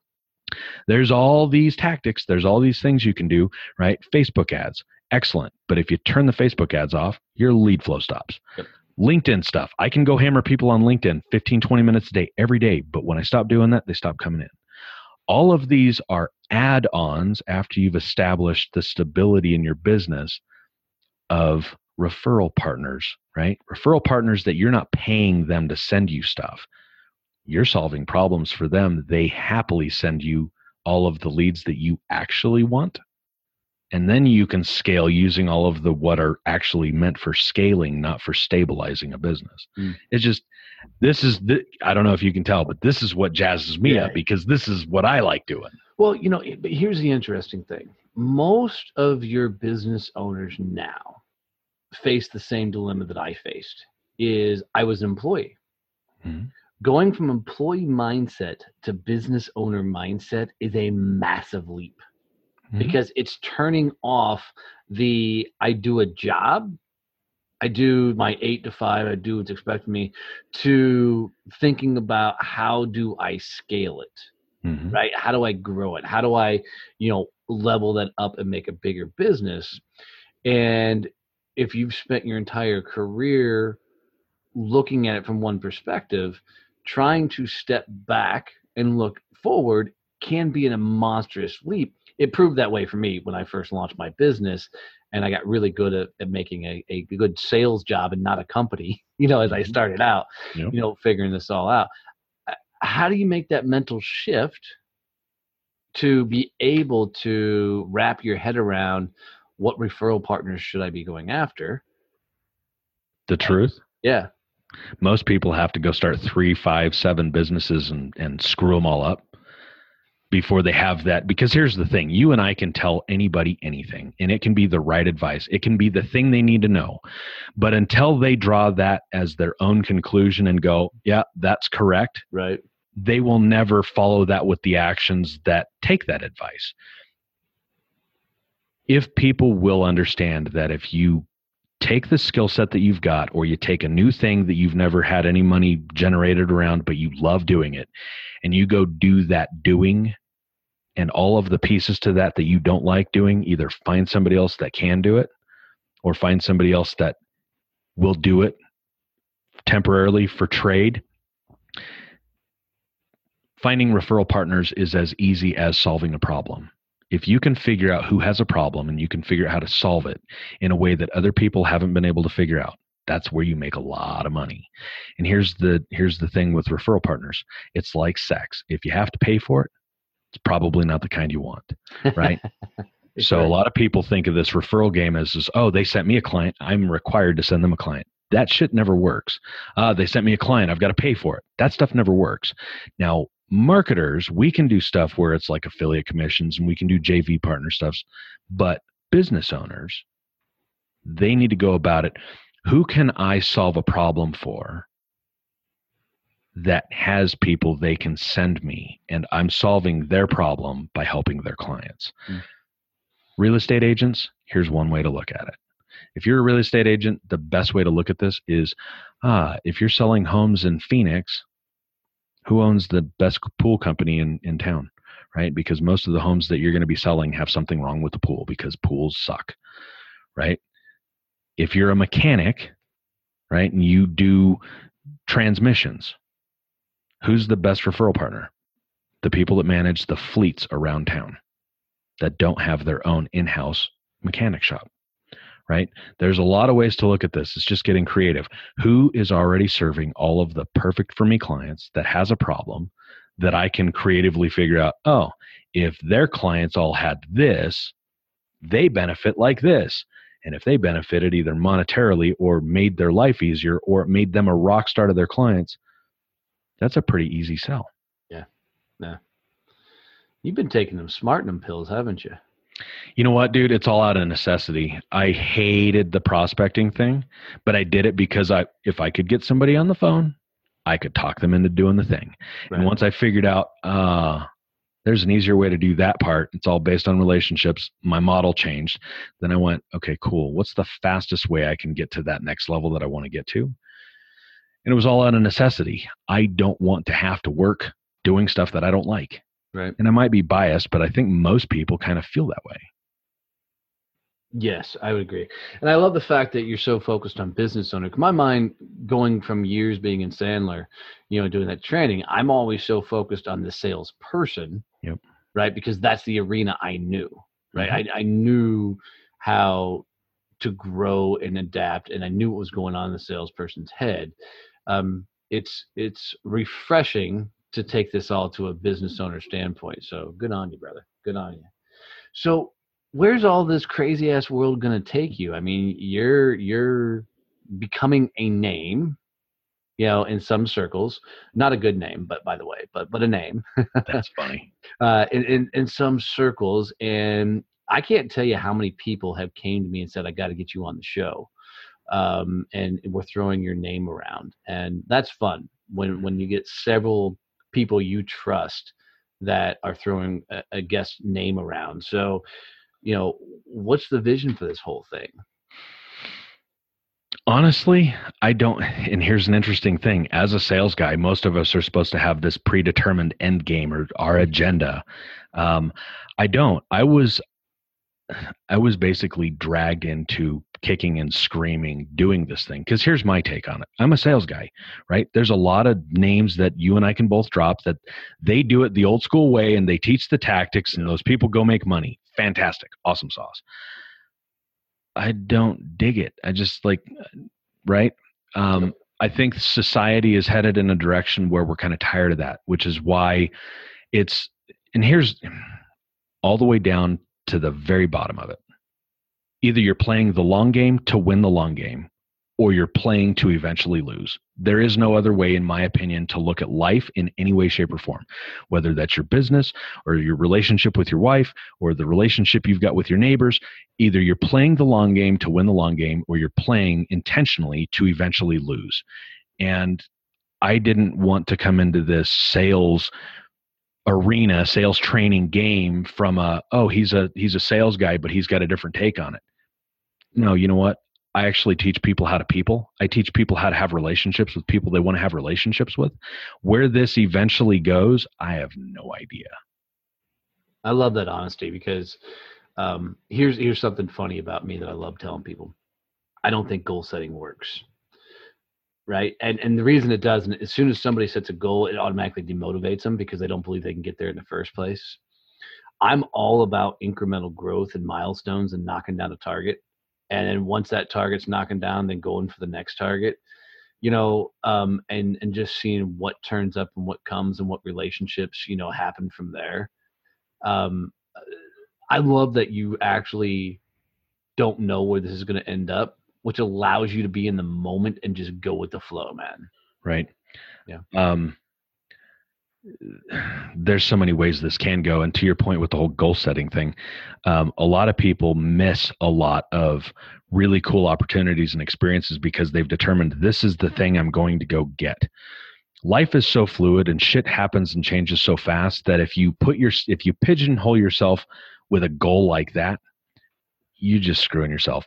There's all these tactics, there's all these things you can do, right? Facebook ads, excellent. But if you turn the Facebook ads off, your lead flow stops. Yep. LinkedIn stuff. I can go hammer people on LinkedIn 15, 20 minutes a day every day. But when I stop doing that, they stop coming in. All of these are add ons after you've established the stability in your business of referral partners, right? Referral partners that you're not paying them to send you stuff. You're solving problems for them. They happily send you all of the leads that you actually want and then you can scale using all of the what are actually meant for scaling not for stabilizing a business mm. it's just this is the i don't know if you can tell but this is what jazzes me yeah. up because this is what i like doing well you know but here's the interesting thing most of your business owners now face the same dilemma that i faced is I was an employee. Mhm. Going from employee mindset to business owner mindset is a massive leap Mhm. because it's turning off the I do a job, I do my eight to five, I do what's expected of me, to thinking about how do I scale it Mhm. right how do i grow it how do i you know level that up and make a bigger business and if you've spent your entire career looking at it from one perspective trying to step back and look forward can be in a monstrous leap it proved that way for me when i first launched my business and i got really good at, at making a, a good sales job and not a company (laughs) you know as i Mhm. started out Yep. you know figuring this all out Uh, how do you make that mental shift to be able to wrap your head around what referral partners should I be going after? The truth. Yeah, Most people have to go start three, five, seven businesses and, and screw them all up before they have that. Because here's the thing you and I can tell anybody anything, and it can be the right advice. It can be the thing they need to know. But until they draw that as their own conclusion and go, yeah, that's correct, right. they will never follow that with the actions that take that advice. If people will understand that if you take the skill set that you've got, or you take a new thing that you've never had any money generated around, but you love doing it, and you go do that doing, and all of the pieces to that that you don't like doing, either find somebody else that can do it, or find somebody else that will do it temporarily for trade finding referral partners is as easy as solving a problem. If you can figure out who has a problem and you can figure out how to solve it in a way that other people haven't been able to figure out, that's where you make a lot of money. And here's the here's the thing with referral partners. It's like sex. If you have to pay for it, it's probably not the kind you want, right? (laughs) so a lot of people think of this referral game as, as oh, they sent me a client, I'm required to send them a client. That shit never works. Uh, they sent me a client, I've got to pay for it. That stuff never works. Now, marketers, we can do stuff where it's like affiliate commissions and we can do JV partner stuffs, but business owners, they need to go about it. Who can I solve a problem for that has people they can send me and I'm solving their problem by helping their clients? Mm. Real estate agents, here's one way to look at it. If you're a real estate agent, the best way to look at this is ah, if you're selling homes in Phoenix, who owns the best pool company in, in town, right? Because most of the homes that you're going to be selling have something wrong with the pool because pools suck, right? If you're a mechanic, right, and you do transmissions, who's the best referral partner? The people that manage the fleets around town that don't have their own in house mechanic shop, right? There's a lot of ways to look at this. It's just getting creative. Who is already serving all of the perfect for me clients that has a problem that I can creatively figure out, oh, if their clients all had this, they benefit like this. And if they benefited either monetarily or made their life easier or made them a rock star to their clients, that's a pretty easy sell. Yeah. Yeah. You've been taking them smartenum pills, haven't you? You know what, dude? It's all out of necessity. I hated the prospecting thing, but I did it because I if I could get somebody on the phone, I could talk them into doing the thing. And once I figured out uh there's an easier way to do that part, it's all based on relationships, my model changed. Then I went, okay, cool. What's the fastest way I can get to that next level that I want to get to? And it was all out of necessity. I don't want to have to work doing stuff that I don't like. Right. And I might be biased, but I think most people kind of feel that way. Yes, I would agree. And I love the fact that you're so focused on business owner. My mind, going from years being in Sandler, you know, doing that training, I'm always so focused on the salesperson. Yep. Right. Because that's the arena I knew. Right. Mhm. I, I knew how to grow and adapt, and I knew what was going on in the salesperson's head. Um, it's it's refreshing to take this all to a business owner standpoint. So good on you, brother. Good on you. So where's all this crazy ass world going to take you? I mean, you're you're becoming a name, you know, in some circles, not a good name, but by the way, but but a name (laughs) That's funny. uh, in, in in some circles, and I can't tell you how many people have came to me and said, "I got to get you on the show." Um, and we're throwing your name around, and that's fun when when you get several people you trust that are throwing a, a guest name around. So, you know, what's the vision for this whole thing? Honestly, I don't. And here's an interesting thing: as a sales guy, most of us are supposed to have this predetermined end game or our agenda. Um, I don't. I was, (sighs) I was basically dragged into kicking and screaming doing this thing because here's my take on it. I'm a sales guy right? There's a lot of names that you and i can both drop that they do it the old school way and they teach the tactics and those people go make money. Fantastic. Awesome sauce. I don't dig it. I just like right? Um, i think society is headed in a direction where we're kind of tired of that which is why it's and here's (sighs) all the way down to the very bottom of it either you're playing the long game to win the long game or you're playing to eventually lose. There is no other way, in my opinion, to look at life in any way, shape, or form, whether that's your business or your relationship with your wife or the relationship you've got with your neighbors. Either you're playing the long game to win the long game or you're playing intentionally to eventually lose. And I didn't want to come into this sales arena sales training game from a oh he's a he's a sales guy but he's got a different take on it no, you know what? I actually teach people how to people. I teach people how to have relationships with people they want to have relationships with. Where this eventually goes, I have no idea. I love that honesty because um, here's here's something funny about me that I love telling people. I don't think goal setting works. Right. And and the reason it doesn't, as soon as somebody sets a goal, it automatically demotivates them because they don't believe they can get there in the first place. I'm all about incremental growth and milestones and knocking down a target and then once that target's knocking down then going for the next target you know um, and and just seeing what turns up and what comes and what relationships you know happen from there um, i love that you actually don't know where this is going to end up which allows you to be in the moment and just go with the flow man right yeah um there's so many ways this can go. And to your point with the whole goal setting thing, um, a lot of people miss a lot of really cool opportunities and experiences because they've determined this is the thing I'm going to go get. Life is so fluid and shit happens and changes so fast that if you put your if you pigeonhole yourself with a goal like that, you just screwing yourself.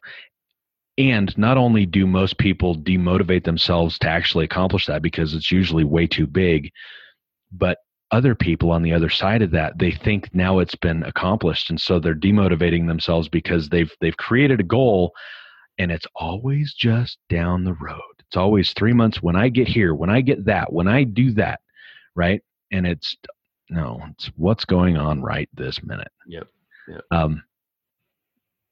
And not only do most people demotivate themselves to actually accomplish that because it's usually way too big, but other people on the other side of that they think now it's been accomplished. And so they're demotivating themselves because they've they've created a goal and it's always just down the road. It's always 3 months when i get here when i get that when i do that right? And it's no it's what's going on right this minute. Yep, yep. um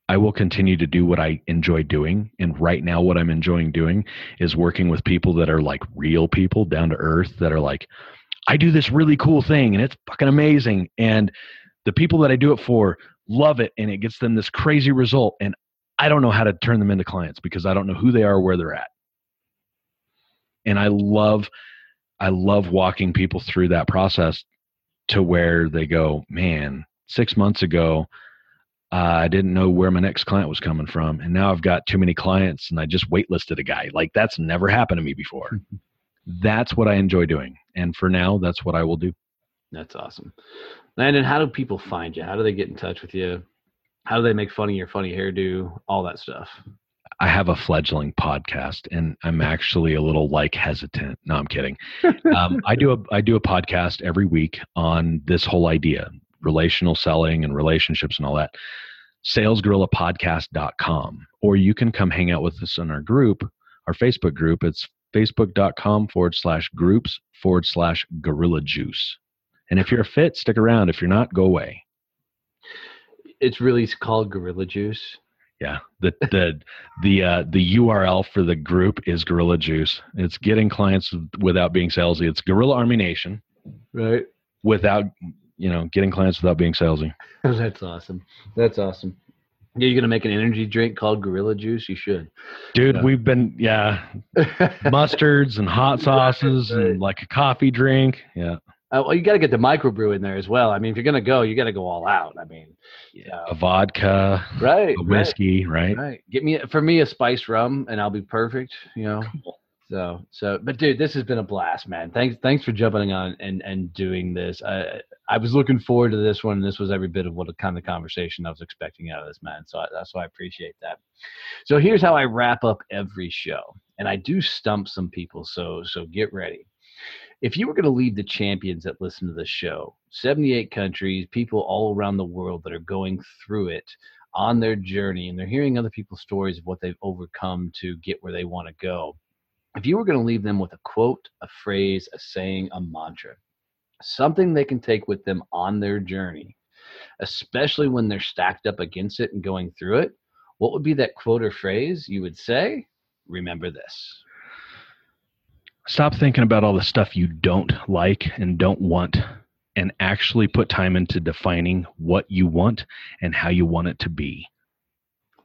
I will continue to do what I enjoy doing. And right now, what I'm enjoying doing is working with people that are like real people, down to earth, that are like, I do this really cool thing and it's fucking amazing. And the people that I do it for love it and it gets them this crazy result. And I don't know how to turn them into clients because I don't know who they are, where they're at. And I love, I love walking people through that process to where they go, man, six months ago, I didn't know where my next client was coming from. And now I've got too many clients and I just waitlisted a guy. Like that's never happened to me before. (laughs) that's what I enjoy doing. And for now, that's what I will do. That's awesome. Landon, how do people find you? How do they get in touch with you? How do they make fun of your funny hairdo? All that stuff. I have a fledgling podcast, and I'm actually a little like hesitant. No, I'm kidding. (laughs) Um, I do a I do a podcast every week on this whole idea, relational selling and relationships and all that. Salesgorillapodcast.com, or you can come hang out with us in our group, our Facebook group. It's facebook.com forward slash groups forward slash gorilla juice. And if you're a fit, stick around. If you're not, go away. It's really called Gorilla Juice. Yeah. The the the uh, the URL for the group is Gorilla Juice. It's getting clients without being salesy. It's Gorilla Army Nation. Right. Without you know, getting clients without being salesy. (laughs) That's awesome. That's awesome. Yeah, you're gonna make an energy drink called Gorilla Juice. You should, dude. Yeah. We've been yeah, (laughs) mustards and hot sauces right, and like a coffee drink. Yeah, Uh, well, you got to get the microbrew in there as well. I mean, if you're gonna go, you got to go all out. I mean, yeah, a vodka, right, a whiskey, right, right, right. Get me for me a spice rum, and I'll be perfect. You know. Cool. So, so, but dude, this has been a blast, man. Thanks, thanks for jumping on and and doing this. I I was looking forward to this one. This was every bit of what a kind of conversation I was expecting out of this man. So I, that's why I appreciate that. So here's how I wrap up every show, and I do stump some people. So so get ready. If you were going to leave the champions that listen to this show, 78 countries, people all around the world that are going through it on their journey, and they're hearing other people's stories of what they've overcome to get where they want to go if you were going to leave them with a quote, a phrase, a saying, a mantra, something they can take with them on their journey, especially when they're stacked up against it and going through it, what would be that quote or phrase you would say? Remember this. Stop thinking about all the stuff you don't like and don't want and actually put time into defining what you want and how you want it to be.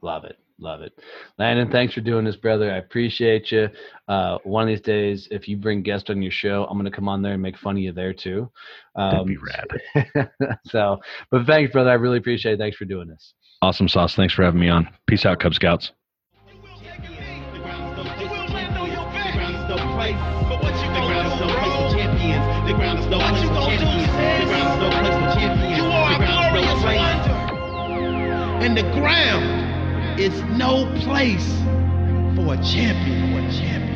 Love it. Love it. Landon, thanks for doing this, brother. I appreciate you. Uh, one of these days, if you bring guests on your show, I'm going to come on there and make fun of you there too. Um, That'd be rad. so, but thanks, brother. I really appreciate it. Thanks for doing this. Awesome sauce. Thanks for having me on. Peace out, Cub Scouts. And the ground is no place for a champion. For a champion.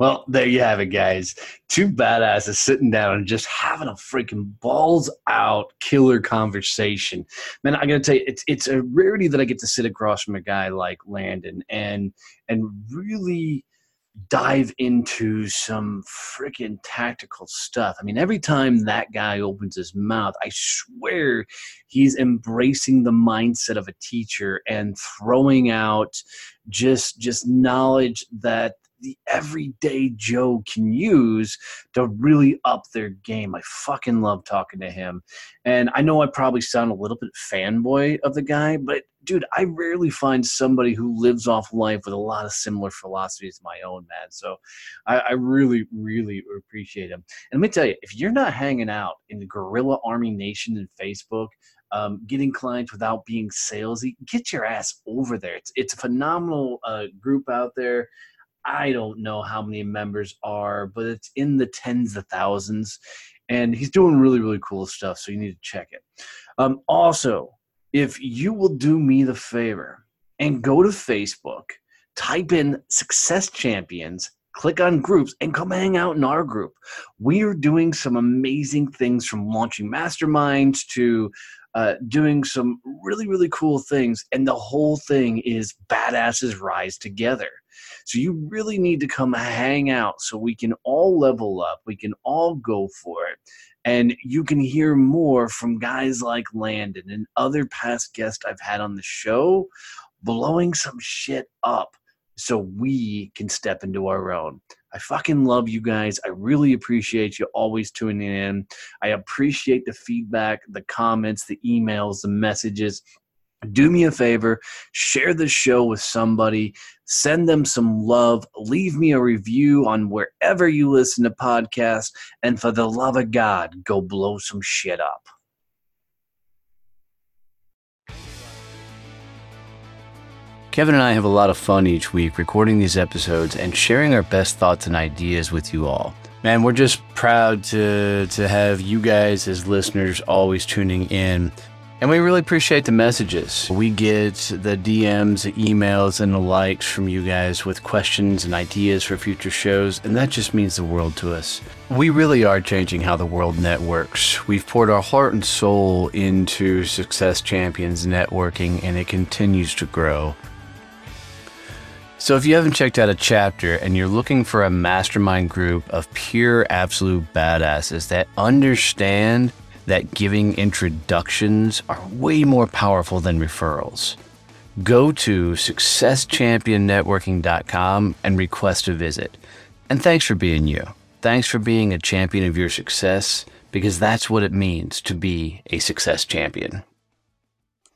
Well, there you have it, guys. Two badasses sitting down and just having a freaking balls out killer conversation. Man, I gotta tell you, it's it's a rarity that I get to sit across from a guy like Landon and and really dive into some freaking tactical stuff. I mean, every time that guy opens his mouth, I swear he's embracing the mindset of a teacher and throwing out just just knowledge that the everyday Joe can use to really up their game. I fucking love talking to him. And I know I probably sound a little bit fanboy of the guy, but dude, I rarely find somebody who lives off life with a lot of similar philosophies to my own, man. So I, I really, really appreciate him. And let me tell you, if you're not hanging out in the Gorilla Army Nation and Facebook, um, getting clients without being salesy, get your ass over there. It's it's a phenomenal uh, group out there. I don't know how many members are, but it's in the tens of thousands. And he's doing really, really cool stuff. So you need to check it. Um, also, if you will do me the favor and go to Facebook, type in Success Champions, click on groups, and come hang out in our group. We are doing some amazing things from launching masterminds to uh, doing some really, really cool things. And the whole thing is badasses rise together. So you really need to come hang out so we can all level up. We can all go for it. And you can hear more from guys like Landon and other past guests I've had on the show blowing some shit up so we can step into our own. I fucking love you guys. I really appreciate you always tuning in. I appreciate the feedback, the comments, the emails, the messages do me a favor, share the show with somebody, send them some love, leave me a review on wherever you listen to podcasts, and for the love of God, go blow some shit up. Kevin and I have a lot of fun each week recording these episodes and sharing our best thoughts and ideas with you all. Man, we're just proud to to have you guys as listeners always tuning in and we really appreciate the messages. We get the DMs, emails, and the likes from you guys with questions and ideas for future shows, and that just means the world to us. We really are changing how the world networks. We've poured our heart and soul into Success Champions networking, and it continues to grow. So, if you haven't checked out a chapter and you're looking for a mastermind group of pure, absolute badasses that understand that giving introductions are way more powerful than referrals. Go to successchampionnetworking.com and request a visit. And thanks for being you. Thanks for being a champion of your success because that's what it means to be a success champion.